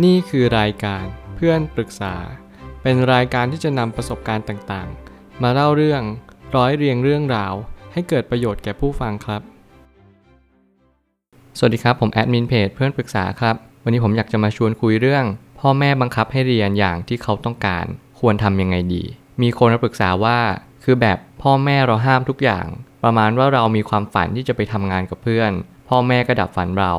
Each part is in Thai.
นี่คือรายการเพื่อนปรึกษา เป็นรายการที่จะนำประสบการณ์ต่างๆ มาเล่าเรื่องร้อยเรียงเรื่องราว ให้เกิดประโยชน์แก่ผู้ฟังครับ สวัสดีครับ ผมแอดมินเพจเพื่อนปรึกษาครับ วันนี้ผมอยากจะมาชวนคุยเรื่อง พ่อแม่บังคับให้เรียนอย่างที่เขาต้องการ ควรทำยังไงดี มีคนมาปรึกษาว่า คือแบบพ่อแม่เราห้ามทุกอย่าง ประมาณว่าเรามีความฝันที่จะไปทำงานกับเพื่อน พ่อแม่ก็ดับฝันเรา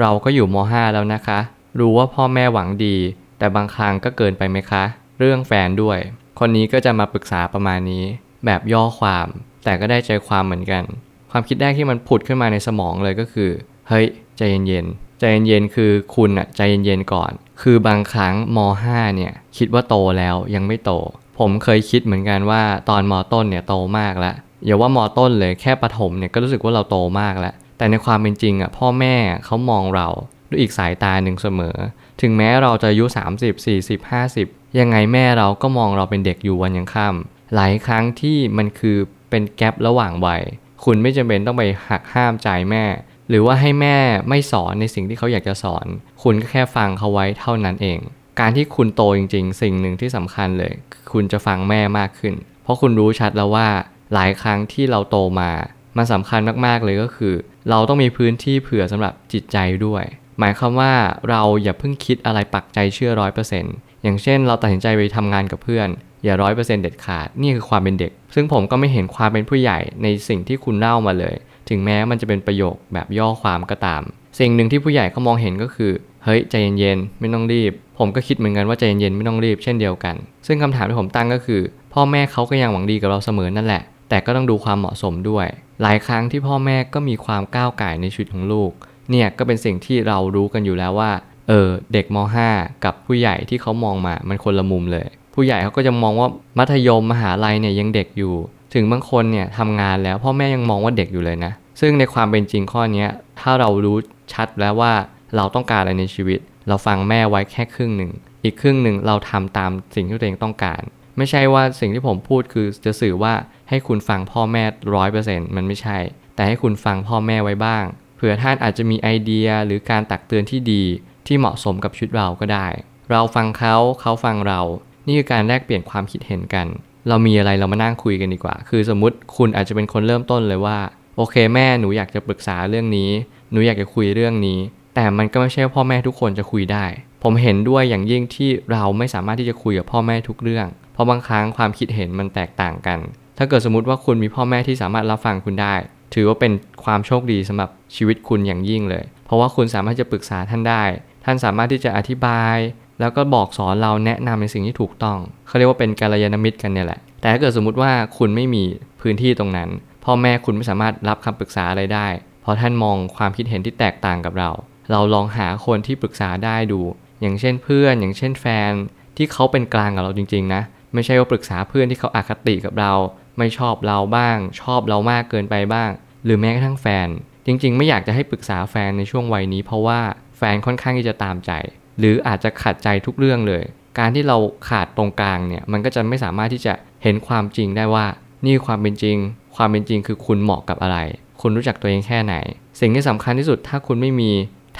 เราก็อยู่ม .5 แล้วนะคะ รู้ว่าพ่อแม่หวังดี แต่บางครั้งก็เกินไปไหมคะ เรื่องแฟนด้วย คนนี้ก็จะมาปรึกษาประมาณนี้ แบบย่อความ แต่ก็ได้ใจความเหมือนกัน ความคิดแรกที่มันผุดขึ้นมาในสมองเลยก็คือ เฮ้ย ใจเย็นๆ ใจเย็นๆ คือคุณอะใจเย็นๆ ก่อน คือบางครั้งม .5 เนี่ย คิดว่าโตแล้วยังไม่โต ผมเคยคิดเหมือนกันว่าตอนม ต้นเนี่ยโตมากแล้วอย่าว่ามต้นเลยแค่ประถมเนี่ยก็รู้สึกว่าเราโตมากแล้ว แต่ในความเป็นจริงอะพ่อแม่เขามองเรา ด้วยอีกสายตาหนึ่งเสมอ ถึงแม้เราจะอายุ 30 40 50 ยังไงแม่เราก็มองเราเป็นเด็กอยู่วันยังค่ำหลายครั้งที่มันคือเป็นแกลบระหว่างวัย คุณไม่จำเป็นต้องไปหักห้ามใจแม่ หรือว่าให้แม่ไม่สอนในสิ่งที่เขาอยากจะสอน คุณก็แค่ฟังเขาไว้เท่านั้นเอง การที่คุณโตจริง ๆ สิ่งหนึ่งที่สำคัญเลยคือคุณจะฟังแม่มากขึ้น เพราะคุณรู้ชัดแล้วว่าหลายครั้งที่เราโตมา มันสำคัญมากๆเลยก็คือ เราต้องมีพื้นที่เผื่อสำหรับจิตใจด้วย หมายความว่าเราอย่าเพิ่งคิดอะไรปักใจเชื่อร้อยเปอร์เซ็นต์อย่างเช่น เราตัดสินใจไปทำงานกับเพื่อน อย่าร้อยเปอร์เซ็นต์เด็ดขาดนี่คือความเป็นเด็ก ซึ่งผมก็ไม่เห็นความเป็นผู้ใหญ่ในสิ่งที่คุณเล่ามาเลย ถึงแม้มันจะเป็นประโยคแบบย่อความก็ตาม สิ่งหนึ่งที่ผู้ใหญ่เขามองเห็นก็คือเฮ้ยใจเย็นๆไม่ต้องรีบ ผมก็คิดเหมือนกันว่าใจเย็นๆไม่ต้องรีบเช่นเดียวกัน ซึ่งคำถามที่ผมตั้งก็คือ พ่อแม่เขาก็ยังหวังดีกับเราเสมอนั่นแหละ แต่ก็ต้องดูความเหมาะสมด้วย หลายครั้งที่พ่อแม่ก็มีความก้าวไก่ในชีวิตของลูก เนี่ยก็เป็นสิ่งที่เรารู้กันอยู่แล้วว่าเออเด็กม .5 กับผู้ใหญ่ที่เขามองมามันคนละมุมเลย ผู้ใหญ่เขาก็จะมองว่ามัธยมมหาลัยเนี่ยยังเด็กอยู่ ถึงบางคนเนี่ยทำงานแล้วพ่อแม่ยังมองว่าเด็กอยู่เลยนะ ซึ่งในความเป็นจริงข้อนี้ถ้าเรารู้ชัดแล้วว่าเราต้องการอะไรในชีวิต เราฟังแม่ไว้แค่ครึ่งหนึ่งอีกครึ่งหนึ่งเราทำตามสิ่งที่ตัวเองต้องการ ไม่ใช่ว่าสิ่งที่ผมพูดคือจะสื่อว่าให้คุณฟังพ่อแม่ร้อยเปอร์เซ็นต์มันไม่ใช่ แต่ให้คุณฟังพ่อแม่ไว้บ้าง ผื่อท่านอาจจะมีไอเดียหรือการตักเตือนที่ดีที่เหมาะสมกับชีวิตเราก็ได้ เราฟังเขาเขาฟังเรา นี่คือการแลกเปลี่ยนความคิดเห็นกัน เรามีอะไรเรามานั่งคุยกันดีกว่า คือสมมติคุณอาจจะเป็นคนเริ่มต้นเลยว่า โอเคแม่หนูอยากจะปรึกษาเรื่องนี้ หนูอยากจะคุยเรื่องนี้ แต่มันก็ไม่ใช่พ่อแม่ทุกคนจะคุยได้ ผมเห็นด้วยอย่างยิ่งที่เราไม่สามารถที่จะคุยกับพ่อแม่ทุกเรื่อง เพราะบางครั้งความคิดเห็นมันแตกต่างกัน ถ้าเกิดสมมติว่าคุณมีพ่อแม่ที่สามารถรับฟังคุณได้ ถือว่าเป็นความโชคดีสำหรับชีวิตคุณอย่างยิ่งเลย เพราะว่าคุณสามารถจะปรึกษาท่านได้ ท่านสามารถที่จะอธิบาย แล้วก็บอกสอนเราแนะนำในสิ่งที่ถูกต้อง เขาเรียกว่าเป็นกัลยาณมิตรกันเนี่ยแหละ แต่ถ้าเกิดสมมุติว่าคุณไม่มีพื้นที่ตรงนั้น พ่อแม่คุณไม่สามารถรับคำปรึกษาอะไรได้ เพราะท่านมองความคิดเห็นที่แตกต่างกับเรา เราลองหาคนที่ปรึกษาได้ดู อย่างเช่นเพื่อน อย่างเช่นแฟน ที่เขาเป็นกลางกับเราจริง ๆ นะ ไม่ใช่ว่าปรึกษาเพื่อนที่เขาอาคติกับเรา ไม่ชอบเราบ้าง ชอบเรามากเกินไปบ้าง หรือแม้กระทั่งแฟน จริง ๆ ไม่อยากจะให้ปรึกษาแฟนในช่วงวัยนี้ เพราะว่าแฟนค่อนข้างที่จะตามใจ หรืออาจจะขัดใจทุกเรื่องเลย การที่เราขาดตรงกลางเนี่ยมันก็จะไม่สามารถที่จะเห็นความจริงได้ว่า นี่ความเป็นจริง ความเป็นจริงคือคุณเหมาะกับอะไร คุณรู้จักตัวเองแค่ไหน สิ่งที่สำคัญที่สุดถ้าคุณไม่มี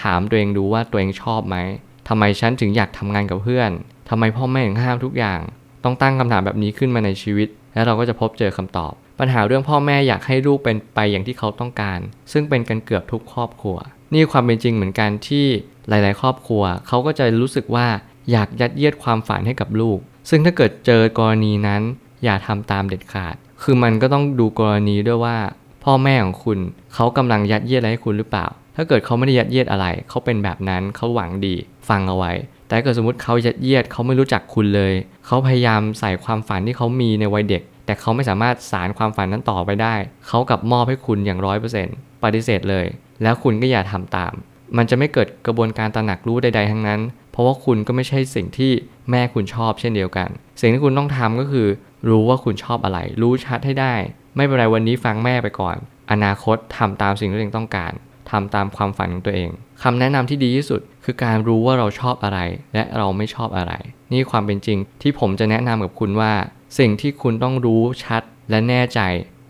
ถามตัวเองดูว่าตัวเองชอบไหมทำไมฉันถึงอยากทำงานกับเพื่อนทำไมพ่อแม่ถึงห้ามทุกอย่าง ต้องตั้งคำถามแบบนี้ขึ้นมาในชีวิต แล้วเราก็จะพบเจอคำตอบ ปัญหาเรื่องพ่อแม่อยากให้ลูกเป็นไปอย่างที่เขาต้องการ ซึ่งเป็นกันเกือบทุกครอบครัว นี่ความเป็นจริงเหมือนกันที่หลาย ๆ ครอบครัว เขาก็จะรู้สึกว่าอยากยัดเยียดความฝันให้กับลูก ซึ่งถ้าเกิดเจอกรณีนั้น อย่าทำตามเด็ดขาด คือมันก็ต้องดูกรณีด้วยว่า พ่อแม่ของคุณ เขากำลังยัดเยียดอะไรให้คุณหรือเปล่า ถ้าเกิดเขาไม่ได้ยัดเยียดอะไร เขาเป็นแบบนั้นเขาหวังดี ฟังเอาไว้ แต่เกิดสมมติเขายัดเยียดเขาไม่รู้จักคุณเลย เขาพยายามใส่ความฝันที่เขามีในวัยเด็ก แต่เขาไม่สามารถสารความฝันนั้นต่อไปได้ เขากลับมอบให้คุณอย่างร้อยเปอร์เซ็นต์ปฏิเสธเลย แล้วคุณก็อย่าทำตาม มันจะไม่เกิดกระบวนการตระหนักรู้ใด ๆ ทั้งนั้น เพราะว่าคุณก็ไม่ใช่สิ่งที่แม่คุณชอบเช่นเดียวกัน สิ่งที่คุณต้องทำก็คือ รู้ว่าคุณชอบอะไร รู้ชัดให้ได้ ไม่เป็นไรวันนี้ฟังแม่ไปก่อน อนาคตทำตามสิ่งที่ตัวเองต้องการ ทำตามความฝันของตัวเองคำแนะนำที่ดีที่สุด คือการรู้ว่าเราชอบอะไร และเราไม่ชอบอะไร นี่ความเป็นจริงที่ผมจะแนะนำกับคุณว่า สิ่งที่คุณต้องรู้ชัดและแน่ใจ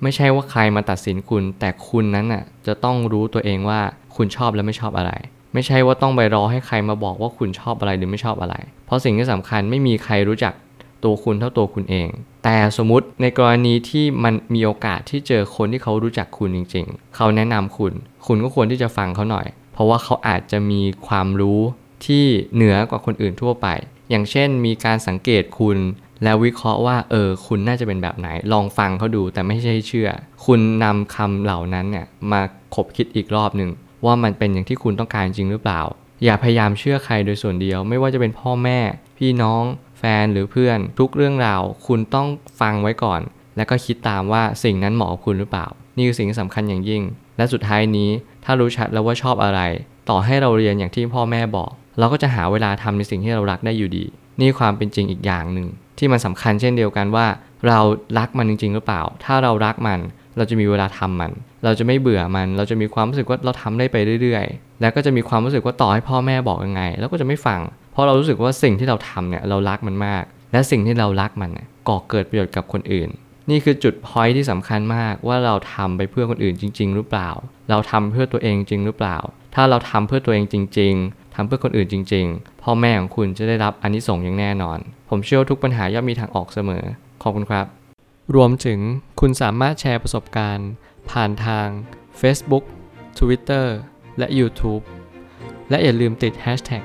ไม่ใช่ว่าใครมาตัดสินคุณ แต่คุณนั้นน่ะจะต้องรู้ตัวเองว่าคุณชอบและไม่ชอบอะไร ไม่ใช่ว่าต้องไปรอให้ใครมาบอกว่าคุณชอบอะไรหรือไม่ชอบอะไร เพราะสิ่งที่สำคัญไม่มีใครรู้จัก ตัวคุณเท่าตัวคุณเอง แต่สมมติในกรณีที่มันมีโอกาสที่เจอคนที่เขารู้จักคุณจริง ๆ เขาแนะนำคุณ คุณก็ควรที่จะฟังเขาหน่อย เพราะว่าเขาอาจจะมีความรู้ที่เหนือกว่าคนอื่นทั่วไป อย่างเช่นมีการสังเกตคุณแล้ววิเคราะห์ว่าเออคุณน่าจะเป็นแบบไหน ลองฟังเขาดูแต่ไม่ใช่เชื่อ คุณนำคำเหล่านั้นเนี่ยมาคบคิดอีกรอบหนึ่งว่ามันเป็นอย่างที่คุณต้องการจริงหรือเปล่า อย่าพยายามเชื่อใครโดยส่วนเดียว ไม่ว่าจะเป็นพ่อแม่ พี่น้อง แฟนหรือเพื่อนทุกเรื่องราว คุณต้องฟังไว้ก่อน แล้วก็คิดตามว่าสิ่งนั้นเหมาะกับคุณหรือเปล่า นี่คือสิ่งที่สำคัญอย่างยิ่ง และสุดท้ายนี้ถ้ารู้ชัดแล้วว่าชอบอะไร ต่อให้เราเรียนอย่างที่พ่อแม่บอก เราก็จะหาเวลาทำในสิ่งที่เรารักได้อยู่ดี นี่ความเป็นจริงอีกอย่างหนึ่งที่มันสำคัญเช่นเดียวกันว่า เรารักมันจริง ๆ หรือเปล่า ถ้าเรารักมันเราจะมีเวลาทำมัน เราจะไม่เบื่อมัน เราจะมีความรู้สึกว่าเราทำได้ไปเรื่อย ๆ แล้วก็จะมีความรู้สึกว่าต่อให้พ่อแม่บอกยังไง เราก็จะไม่ฟัง ราะเรารู้สึกว่าสิ่งที่เราทำเนี่ยเรารักมันมาก และสิ่งที่เรารักมันเนี่ยก่อเกิดประโยชน์กับคนอื่น นี่คือจุดพอยที่สำคัญมากว่าเราทำไปเพื่อคนอื่นจริง ๆ หรือเปล่า เราทำเพื่อตัวเองจริงหรือเปล่า ถ้าเราทำเพื่อตัวเองจริง ๆทำเพื่อคนอื่นจริง ๆ พ่อแม่ของคุณจะได้รับอานิสงส์อย่างแน่นอน ผมเชื่อทุกปัญหาย่อมมีทางออกเสมอ ขอบคุณครับ รวมถึงคุณสามารถแชร์ประสบการณ์ ผ่านทาง Facebook Twitter และ YouTube และอย่าลืมติด Hashtag